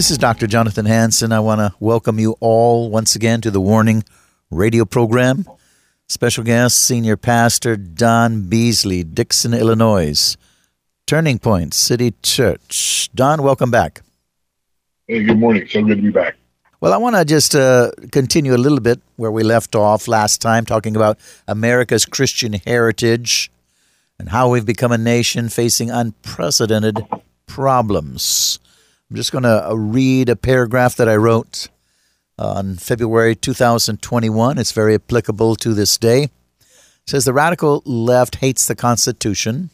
This is Dr. Jonathan Hansen. I want to welcome you all once again to the Warning Radio program. Special guest, Senior Pastor Don Beasley, Dixon, Illinois. Turning Point City Church. Don, welcome back. Hey, good morning. So good to be back. Well, I want to just uh, continue a little bit where we left off last time, talking about America's Christian heritage and how we've become a nation facing unprecedented problems. I'm just going to uh, read a paragraph that I wrote on February 2021. It's very applicable to this day. It says the radical left hates the Constitution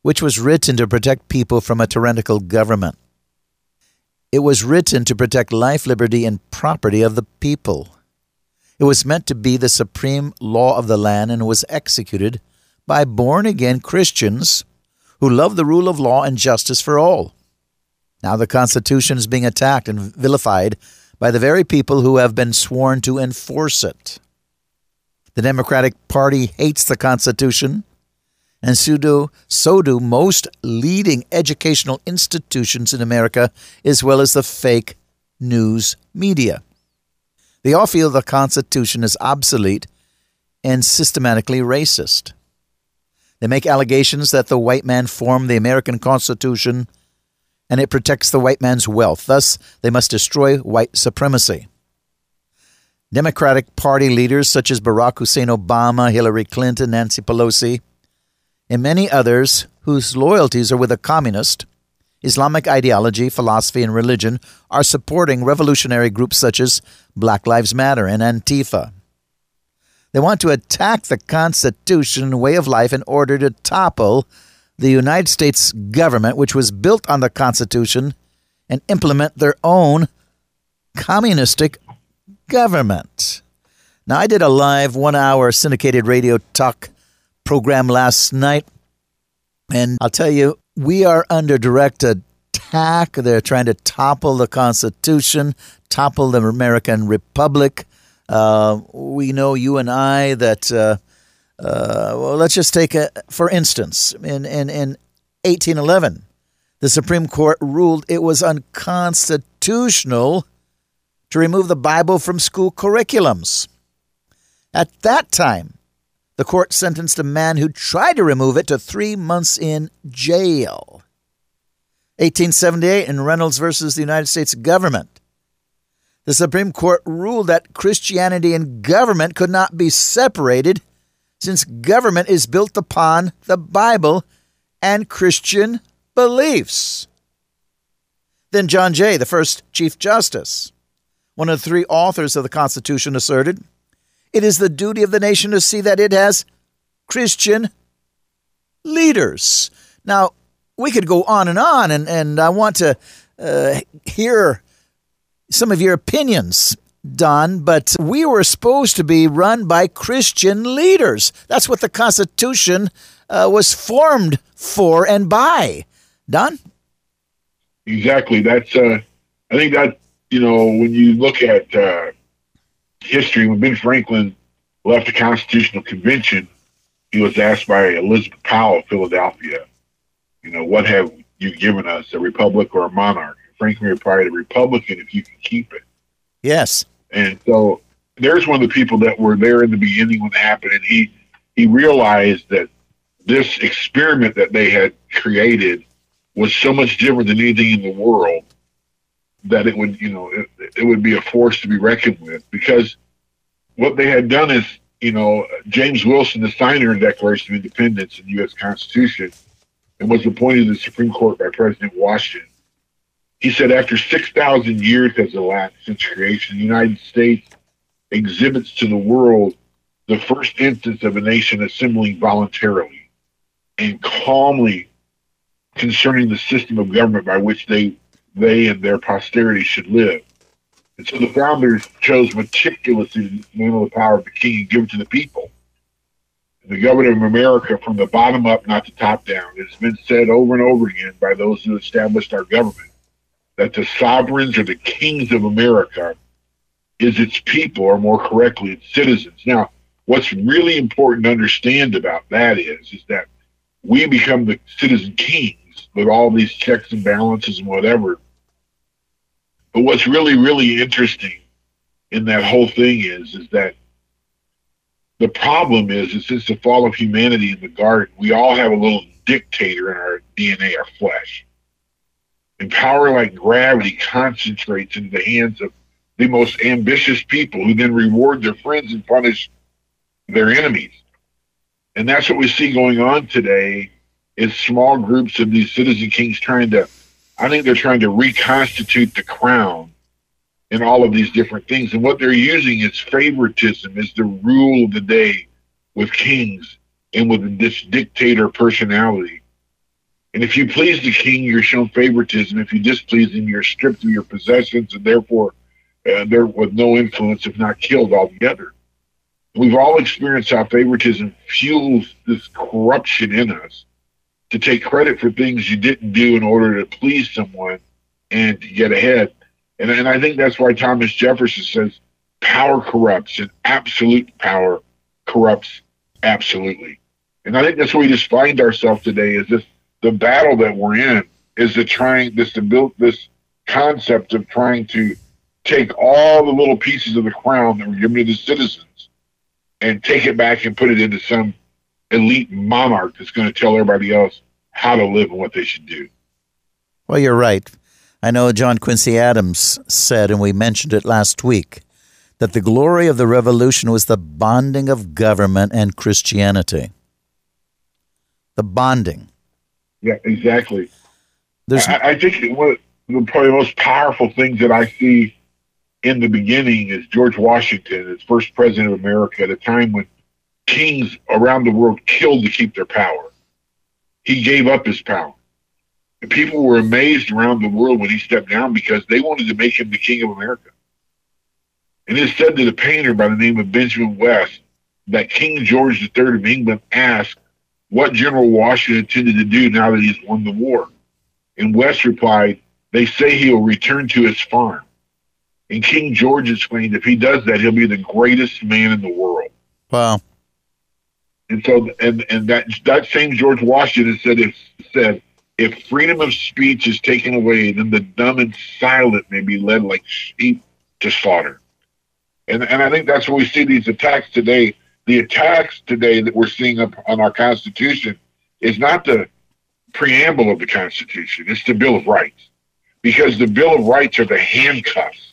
which was written to protect people from a tyrannical government. It was written to protect life, liberty, and property of the people. It was meant to be the supreme law of the land and was executed by born again Christians who love the rule of law and justice for all. Now the Constitution is being attacked and vilified by the very people who have been sworn to enforce it. The Democratic Party hates the Constitution and so do, so do most leading educational institutions in America, as well as the fake news media. They all feel the Constitution is obsolete and systematically racist. They make allegations that the white man formed the American Constitution and it protects the white man's wealth. Thus, they must destroy white supremacy. Democratic Party leaders such as Barack Hussein Obama, Hillary Clinton, Nancy Pelosi, and many others whose loyalties are with a communist, Islamic ideology, philosophy, and religion are supporting revolutionary groups such as Black Lives Matter and Antifa. They want to attack the Constitution and way of life in order to topple the United States government, which was built on the Constitution, and implement their own communistic government. Now, I did a live one hour syndicated radio talk program last night. And I'll tell you, we are under direct attack. They're trying to topple the Constitution, topple the American Republic. Uh, we know you and I that, uh, uh, well, let's just take a, for instance, in, in, in 1811, the Supreme Court ruled it was unconstitutional to remove the Bible from school curriculums. At that time, the court sentenced a man who tried to remove it to three months in jail. 1878 in Reynolds versus the United States government. The Supreme Court ruled that Christianity and government could not be separated since government is built upon the Bible and Christian beliefs. Then John Jay, the first Chief Justice, one of the three authors of the Constitution, asserted it is the duty of the nation to see that it has Christian leaders. Now, we could go on and on, and, and I want to uh, hear some of your opinions, Don, but we were supposed to be run by Christian leaders. That's what the Constitution uh, was formed for and by. Don? Exactly. That's, uh, I think that, you know, when you look at uh, history, when Ben Franklin left the Constitutional Convention, he was asked by Elizabeth Powell of Philadelphia, you know, what have you given us, a republic or a monarch? Franklin replied, a Republican if you can keep it. Yes. And so there's one of the people that were there in the beginning when it happened, and he he realized that this experiment that they had created was so much different than anything in the world that it would, you know, it, it would be a force to be reckoned with because what they had done is, you know, James Wilson, the signer of the Declaration of Independence and U.S. Constitution, and was appointed to the Supreme Court by President Washington. He said after 6,000 years has elapsed since creation, the United States exhibits to the world the first instance of a nation assembling voluntarily and calmly concerning the system of government by which they they and their posterity should live. And so the founders chose meticulously to handle the power of the king and give it to the people. The government of America from the bottom up, not the top down. It has been said over and over again by those who established our government that the sovereigns or the kings of America is its people, or more correctly, its citizens. Now, what's really important to understand about that is, is that we become the citizen kings with all these checks and balances and whatever but what's really, really interesting in that whole thing is, is that the problem is, is since the fall of humanity in the garden, we all have a little dictator in our DNA, our flesh. And power like gravity concentrates into the hands of the most ambitious people who then reward their friends and punish their enemies. And that's what we see going on today is small groups of these citizen kings trying to I think they're trying to reconstitute the crown and all of these different things. And what they're using is favoritism as the rule of the day with kings and with this dictator personality. And if you please the king, you're shown favoritism. If you displease him, you're stripped of your possessions and therefore uh, they're with no influence, if not killed altogether. We've all experienced how favoritism fuels this corruption in us to take credit for things you didn't do in order to please someone and to get ahead. And, and I think that's why Thomas Jefferson says power corrupts and absolute power corrupts absolutely. And I think that's where we just find ourselves today is this the battle that we're in is the trying this to build this concept of trying to take all the little pieces of the crown that were given to the citizens and take it back and put it into some elite monarch that's going to tell everybody else how to live and what they should do. Well, you're right. I know John Quincy Adams said, and we mentioned it last week, that the glory of the revolution was the bonding of government and Christianity. The bonding. Yeah, exactly. There's, I, I think one of the probably most powerful things that I see in the beginning is George Washington, as first president of America, at a time when kings around the world killed to keep their power. He gave up his power. And people were amazed around the world when he stepped down because they wanted to make him the king of America. And it said that a painter by the name of Benjamin West that King George III of England asked what General Washington intended to do now that he's won the war. And West replied, They say he will return to his farm. And King George explained, if he does that, he'll be the greatest man in the world. Wow. And so, and and that that same George Washington said if said if freedom of speech is taken away, then the dumb and silent may be led like sheep to slaughter. And and I think that's where we see these attacks today. The attacks today that we're seeing up on our Constitution is not the preamble of the Constitution; it's the Bill of Rights, because the Bill of Rights are the handcuffs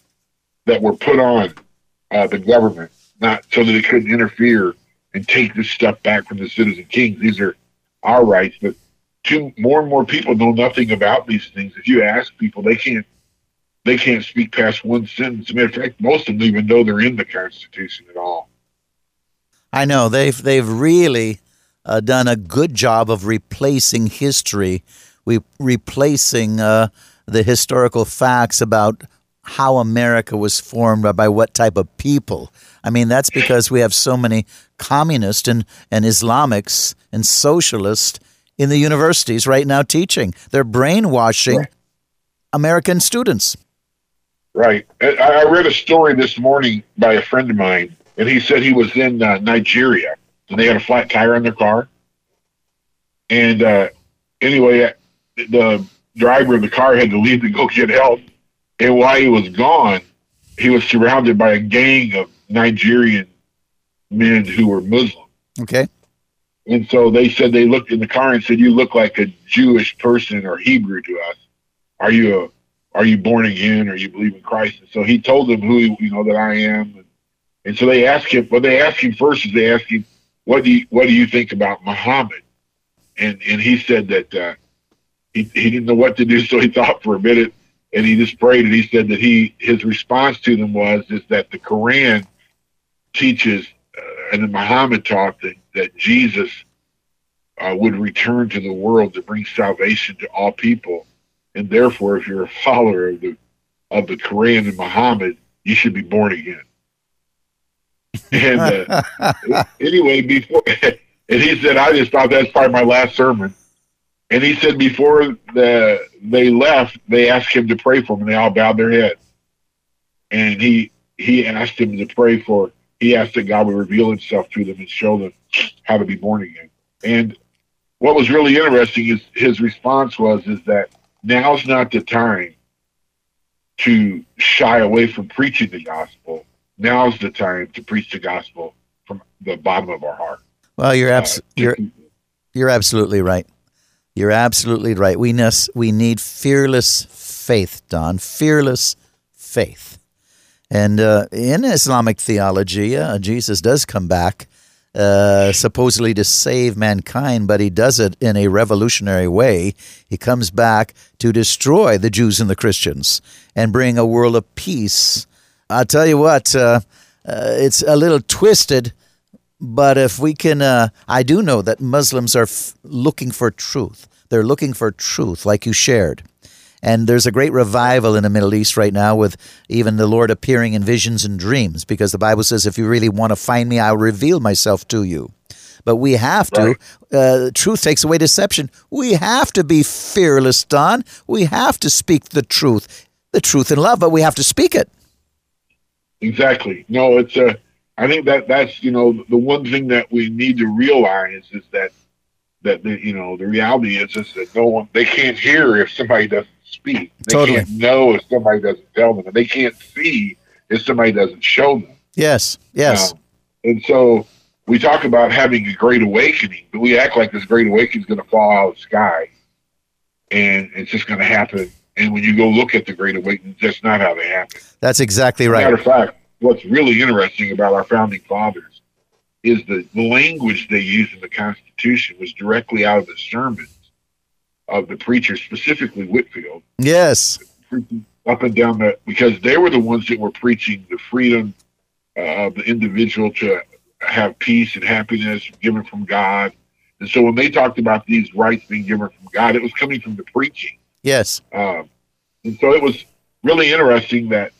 that were put on uh, the government, not so that it couldn't interfere and take this stuff back from the citizen kings. These are our rights, but too, more and more people know nothing about these things. If you ask people, they can't they can't speak past one sentence. As a matter of fact, most of them even know they're in the Constitution at all. I know they've they've really uh, done a good job of replacing history, we replacing uh, the historical facts about how America was formed by, what type of people. I mean, that's because we have so many communists and, and Islamics and socialists in the universities right now teaching. They're brainwashing right. American students. Right. I read a story this morning by a friend of mine, and he said he was in uh, Nigeria and they had a flat tire on their car. And uh, anyway, the driver of the car had to leave to go get help and while he was gone, he was surrounded by a gang of Nigerian men who were Muslim. Okay. and so they said they looked in the car and said, "You look like a Jewish person or Hebrew to us. Are you a are you born again? Or you believe in Christ?" And so he told them who you know that I am, and, and so they asked him. What they asked him first is they asked him, "What do you what do you think about Muhammad?" And and he said that uh, he he didn't know what to do, so he thought for a minute, and he just prayed, and he said that he his response to them was is that the Quran teaches uh, and then Muhammad taught that, that Jesus uh, would return to the world to bring salvation to all people, and therefore, if you're a follower of the of the Quran and Muhammad, you should be born again. And uh, anyway, before and he said, I just thought that's probably my last sermon. And he said before the they left, they asked him to pray for him, and they all bowed their heads. And he he asked him to pray for he asked that God would reveal himself to them and show them how to be born again. And what was really interesting is his response was is that now's not the time to shy away from preaching the gospel. Now's the time to preach the gospel from the bottom of our heart. Well, you're abs- uh, you're you're absolutely right. You're absolutely right. We need we need fearless faith, Don. Fearless faith. And uh, in Islamic theology, uh, Jesus does come back uh, supposedly to save mankind, but he does it in a revolutionary way. He comes back to destroy the Jews and the Christians and bring a world of peace. I'll tell you what, uh, uh, it's a little twisted, but if we can, uh, I do know that Muslims are f- looking for truth. They're looking for truth, like you shared. And there's a great revival in the Middle East right now with even the Lord appearing in visions and dreams because the Bible says, if you really want to find me, I'll reveal myself to you. But we have to. Uh, truth takes away deception. We have to be fearless, Don. We have to speak the truth, the truth in love, but we have to speak it. Exactly. No, it's a. I think that that's you know the one thing that we need to realize is that that the, you know the reality is is that no one they can't hear if somebody doesn't speak. They totally. can't know if somebody doesn't tell them, and they can't see if somebody doesn't show them. Yes, yes. Um, and so we talk about having a great awakening, but we act like this great awakening is going to fall out of the sky, and it's just going to happen. And when you go look at the great awakening, that's not how they happen. That's exactly right. matter of fact, what's really interesting about our founding fathers is the, the language they used in the Constitution was directly out of the sermons of the preachers, specifically Whitefield. Yes. Up and down that, because they were the ones that were preaching the freedom uh, of the individual to have peace and happiness given from God. And so when they talked about these rights being given from God, it was coming from the preaching. Yes. Um, and so it was really interesting that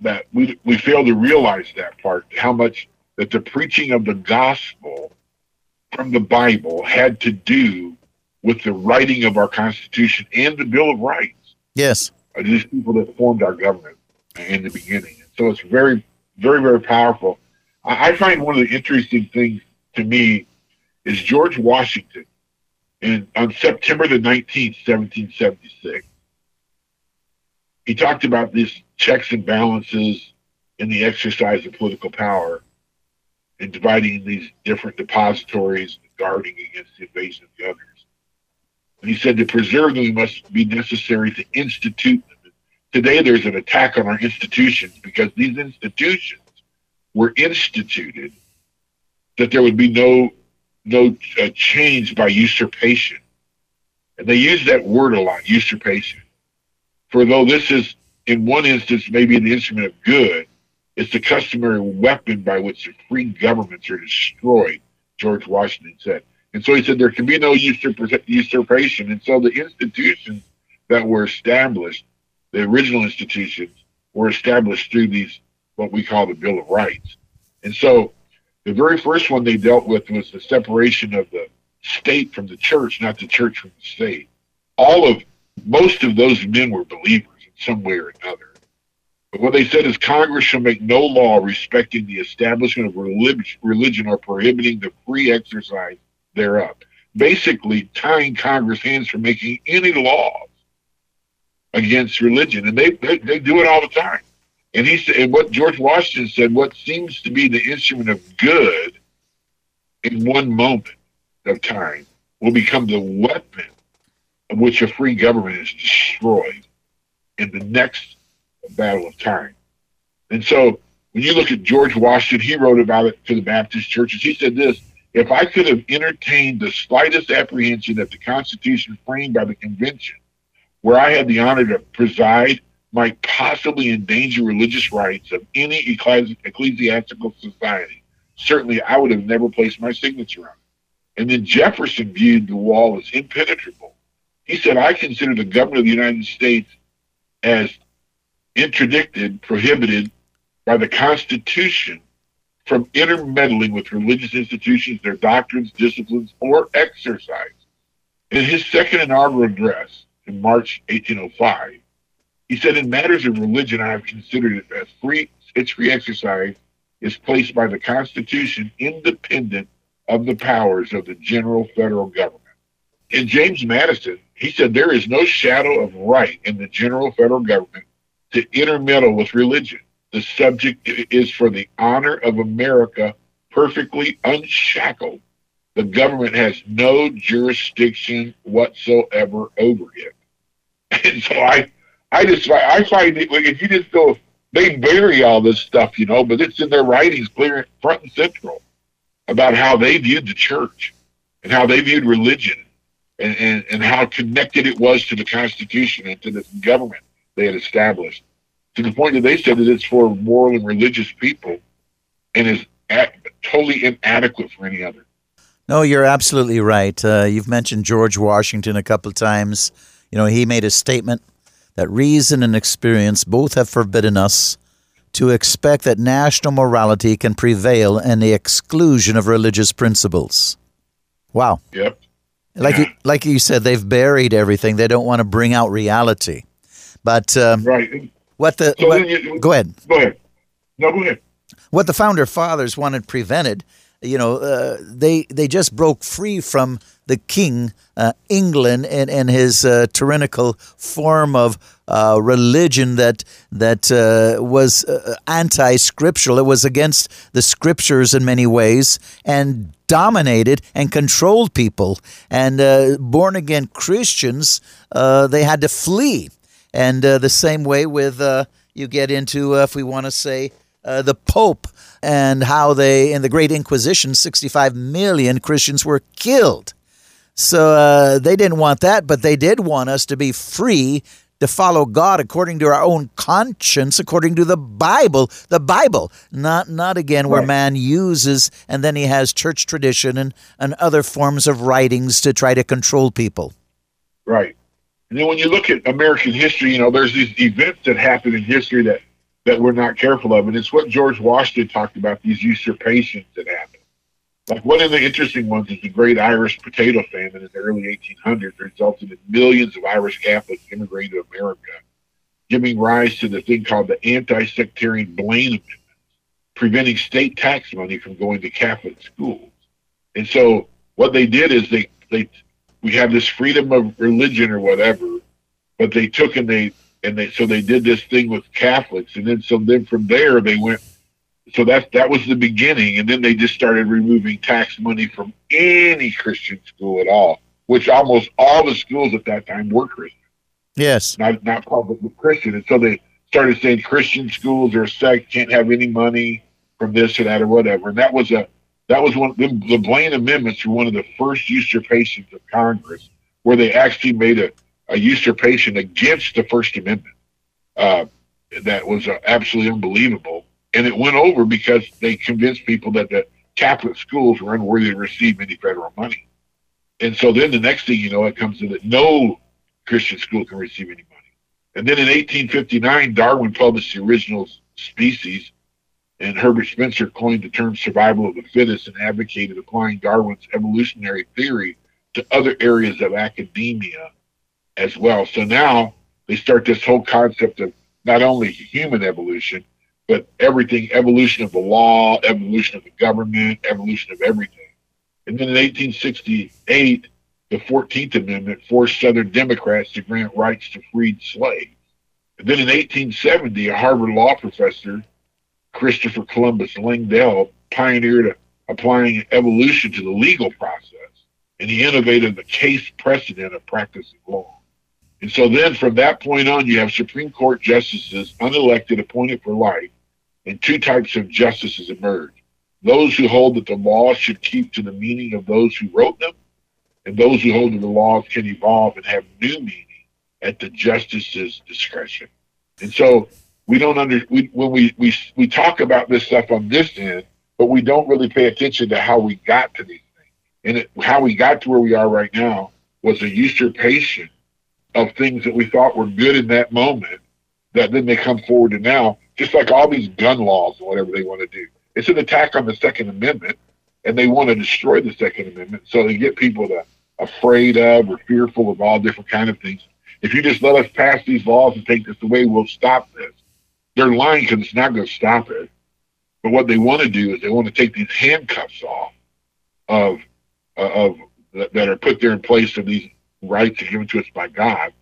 that we we failed to realize that part, how much that the preaching of the gospel from the Bible had to do with the writing of our Constitution and the Bill of Rights. Yes. Uh, these people that formed our government in the beginning. So it's very, very, very powerful. I, I find one of the interesting things to me is George Washington. And on September the 19th, 1776, he talked about these checks and balances in the exercise of political power and dividing these different depositories and guarding against the invasion of the others. And he said to preserve them, must be necessary to institute them. Today, there's an attack on our institutions because these institutions were instituted that there would be no no uh, change by usurpation. And they use that word a lot, usurpation. For though this is, in one instance, maybe an instrument of good, it's the customary weapon by which the free governments are destroyed, George Washington said. And so he said there can be no usurpation. And so the institutions that were established, the original institutions, were established through these, what we call the Bill of Rights. And so the very first one they dealt with was the separation of the state from the church, not the church from the state. All of, most of those men were believers in some way or another. But what they said is Congress shall make no law respecting the establishment of religion or prohibiting the free exercise thereof, basically tying Congress hands from making any laws against religion, and they, they they do it all the time. And he said, and what George Washington said, what seems to be the instrument of good in one moment of time will become the weapon of which a free government is destroyed in the next battle of time. And so when you look at George Washington, he wrote about it to the Baptist churches. He said this if I could have entertained the slightest apprehension that the Constitution framed by the convention, where I had the honor to preside, might possibly endanger religious rights of any ecclesiastical society, certainly I would have never placed my signature on it. And then Jefferson viewed the wall as impenetrable. He said, I consider the government of the United States as interdicted, prohibited by the Constitution from intermeddling with religious institutions, their doctrines, disciplines, or exercise. In his second inaugural address in March 1805, he said, In matters of religion, I have considered it as free, its free exercise is placed by the Constitution independent of the powers of the general federal government. In James Madison, he said, There is no shadow of right in the general federal government to intermeddle with religion the subject is for the honor of America perfectly unshackled. The government has no jurisdiction whatsoever over it. And so I, I just I find it if you just go, they bury all this stuff, you know, but it's in their writings, clear front and central, about how they viewed the church and how they viewed religion and, and, and how connected it was to the Constitution and to the government they had established to the point that they said that it's for moral and religious people and is at, totally inadequate for any other. No, you're absolutely right. Uh, you've mentioned George Washington a couple times. You know, he made a statement that reason and experience both have forbidden us to expect that national morality can prevail in the exclusion of religious principles. Wow. Yep. Like you, like you said, they've buried everything. They don't want to bring out reality. But um, right. What the so what, you, go ahead. Go ahead. No, go ahead. What the founder fathers wanted prevented, you know, uh, they they just broke free from the king, uh, England, and, and his uh, tyrannical form of uh, religion that that uh, was uh, anti-scriptural. It was against the scriptures in many ways, and dominated and controlled people. And born again Christians, they had to flee and the same way with you get into, if we want to say, uh, the Pope and how they, in the Great Inquisition, 65 million Christians were killed. So uh, they didn't want that, but they did want us to be free to follow God according to our own conscience, according to the Bible. The Bible, not not again where right. man uses and then he has church tradition and, and other forms of writings to try to control people. Right. And then when you look at American history, you know, there's these events that happen in history that, that we're not careful of. And it's what George Washington talked about, these usurpations that happen. Like one of the interesting ones is the Great Irish Potato Famine in the early 1800s resulted in millions of Irish Catholics immigrating to America, giving rise to the thing called the Anti-Sectarian Blaine Amendments, preventing state tax money from going to Catholic schools. And so what they did is they, they we have this freedom of religion or whatever, but they took and they and they so they did this thing with Catholics, and then so then from there they went. So that that was the beginning, and then they just started removing tax money from any Christian school at all, which almost all the schools at that time were Christian. Yes, not not public but Christian, and so they started saying Christian schools or sect can't have any money from this or that or whatever, and that was a that was one the, the Blaine amendments were one of the first usurpations of Congress where they actually made a, a usurpation against the First Amendment. Uh, that was uh, absolutely unbelievable, and it went over because they convinced people that the Catholic schools were unworthy to receive any federal money. And so then the next thing you know, it comes to that no Christian school can receive any money. And then in 1859, Darwin published the original species and Herbert Spencer coined the term survival of the fittest and advocated applying Darwin's evolutionary theory to other areas of academia as well. So now they start this whole concept of not only human evolution, but everything evolution of the law, evolution of the government, evolution of everything. And then in 1868, the 14th Amendment forced Southern Democrats to grant rights to freed slaves. And then in 1870, a Harvard law professor Christopher Columbus Langdell pioneered applying evolution to the legal process. and he innovated the case precedent of practicing law. And so then from that point on, you have Supreme Court justices, unelected, appointed for life, and two types of justices emerge. Those who hold that the law should keep to the meaning of those who wrote them, and those who hold that the laws can evolve and have new meaning at the justice's discretion. And so we don't under we, when we, we we talk about this stuff on this end, but we don't really pay attention to how we got to these things. And it, how we got to where we are right now was a usurpation of things that we thought were good in that moment that then they come forward to now, just like all these gun laws and whatever they want to do. It's an attack on the Second Amendment, and they want to destroy the Second Amendment. So they get people to afraid of or fearful of all different kind of things. If you just let us pass these laws and take this away, we'll stop this. They're lying because it's not going to stop it. But what they want to do is they want to take these handcuffs off of uh, of that are put there in place of these rights are given to us by God,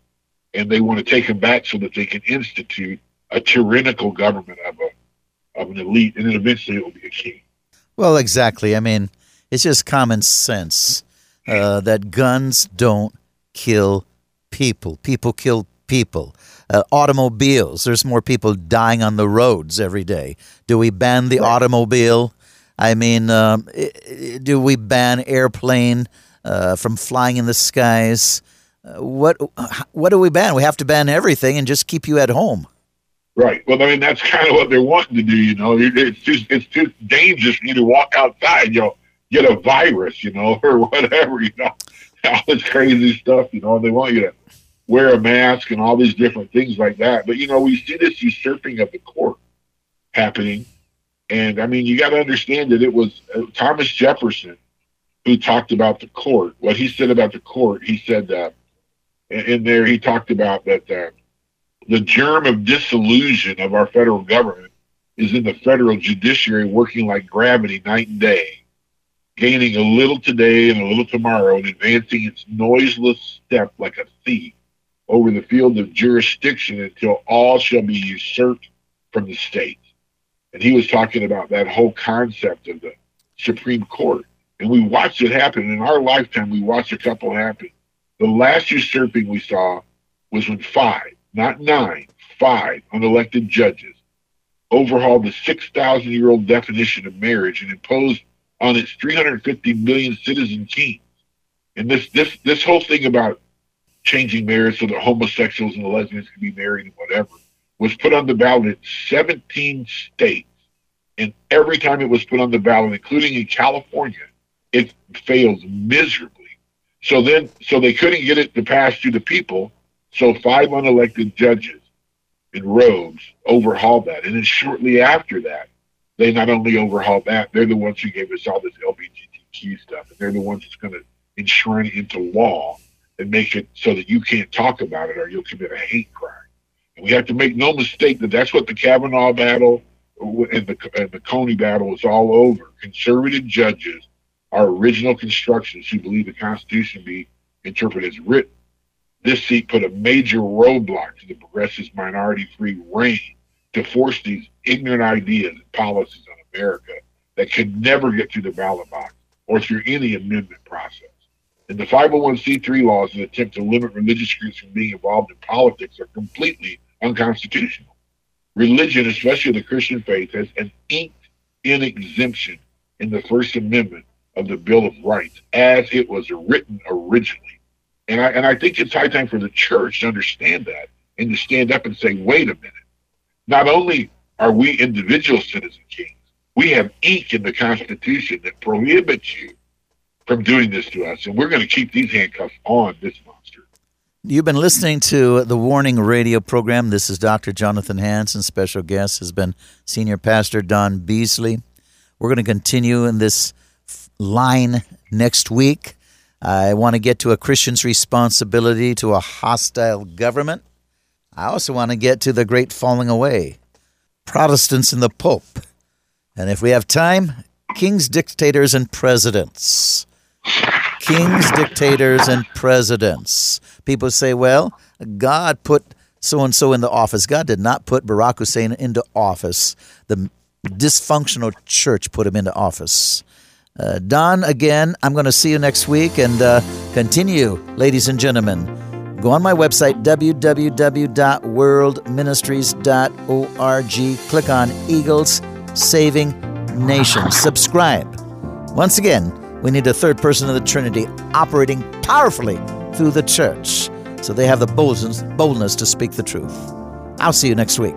and they want to take them back so that they can institute a tyrannical government of a of an elite, and then eventually it will be a king. Well, exactly. I mean, it's just common sense uh, that guns don't kill people. People kill people. Uh, automobiles. There's more people dying on the roads every day. Do we ban the right. automobile? I mean, um, do we ban airplane? Uh, from flying in the skies. Uh, what what do we ban? We have to ban everything and just keep you at home. Right. Well, I mean that's kind of what they're wanting to do. You know, it's just it's too dangerous for you to walk outside. You know, get a virus. You know, or whatever. You know, all this crazy stuff. You know, they want you to wear a mask and all these different things like that. But you know, we see this usurping of the court happening, and I mean, you got to understand that it was uh, Thomas Jefferson who talked about the court. What he said about the court, he said that in there he talked about that uh, the germ of disillusion of our federal government is in the federal judiciary working like gravity night and day, gaining a little today and a little tomorrow and advancing its noiseless step like a thief over the field of jurisdiction until all shall be usurped from the states. And he was talking about that whole concept of the Supreme Court and we watched it happen. In our lifetime, we watched a couple happen. The last usurping we saw was when five, not nine, five unelected judges overhauled the 6,000 year old definition of marriage and imposed on its 350 million citizen kings. And this, this, this whole thing about changing marriage so that homosexuals and lesbians can be married and whatever was put on the ballot in 17 states. And every time it was put on the ballot, including in California, it fails miserably. So then, so they couldn't get it to pass to the people. So five unelected judges in robes overhauled that. And then shortly after that, they not only overhauled that, they're the ones who gave us all this LGBTQ stuff. And they're the ones that's going to enshrine it into law and make it so that you can't talk about it or you'll commit a hate crime. And we have to make no mistake that that's what the Kavanaugh battle and the, and the Coney battle is all over. Conservative judges our original constructions who believe the Constitution be interpreted as written. This seat put a major roadblock to the progressive minority free reign to force these ignorant ideas and policies on America that could never get through the ballot box or through any amendment process. And the 501c3 laws that attempt to limit religious groups from being involved in politics are completely unconstitutional. Religion, especially the Christian faith, has an inked in exemption in the First Amendment of the Bill of Rights as it was written originally. And I, and I think it's high time for the church to understand that and to stand up and say, wait a minute. Not only are we individual citizen kings, we have ink in the Constitution that prohibits you from doing this to us. And we're going to keep these handcuffs on this monster. You've been listening to the Warning Radio program. This is Dr. Jonathan Hansen. Special guest has been Senior Pastor Don Beasley. We're going to continue in this line next week. I want to get to a Christian's responsibility to a hostile government. I also want to get to the great falling away, Protestants and the Pope. And if we have time, kings, dictators, and presidents. Kings, dictators, and presidents. People say, well, God put so and so in the office. God did not put Barack Hussein into office. The dysfunctional church put him into office. Uh, Don, again, I'm going to see you next week and uh, continue, ladies and gentlemen. Go on my website, www.worldministries.org. Click on Eagles Saving Nations. Subscribe. Once again, we need a third person of the Trinity operating powerfully through the church so they have the boldness, boldness to speak the truth. I'll see you next week.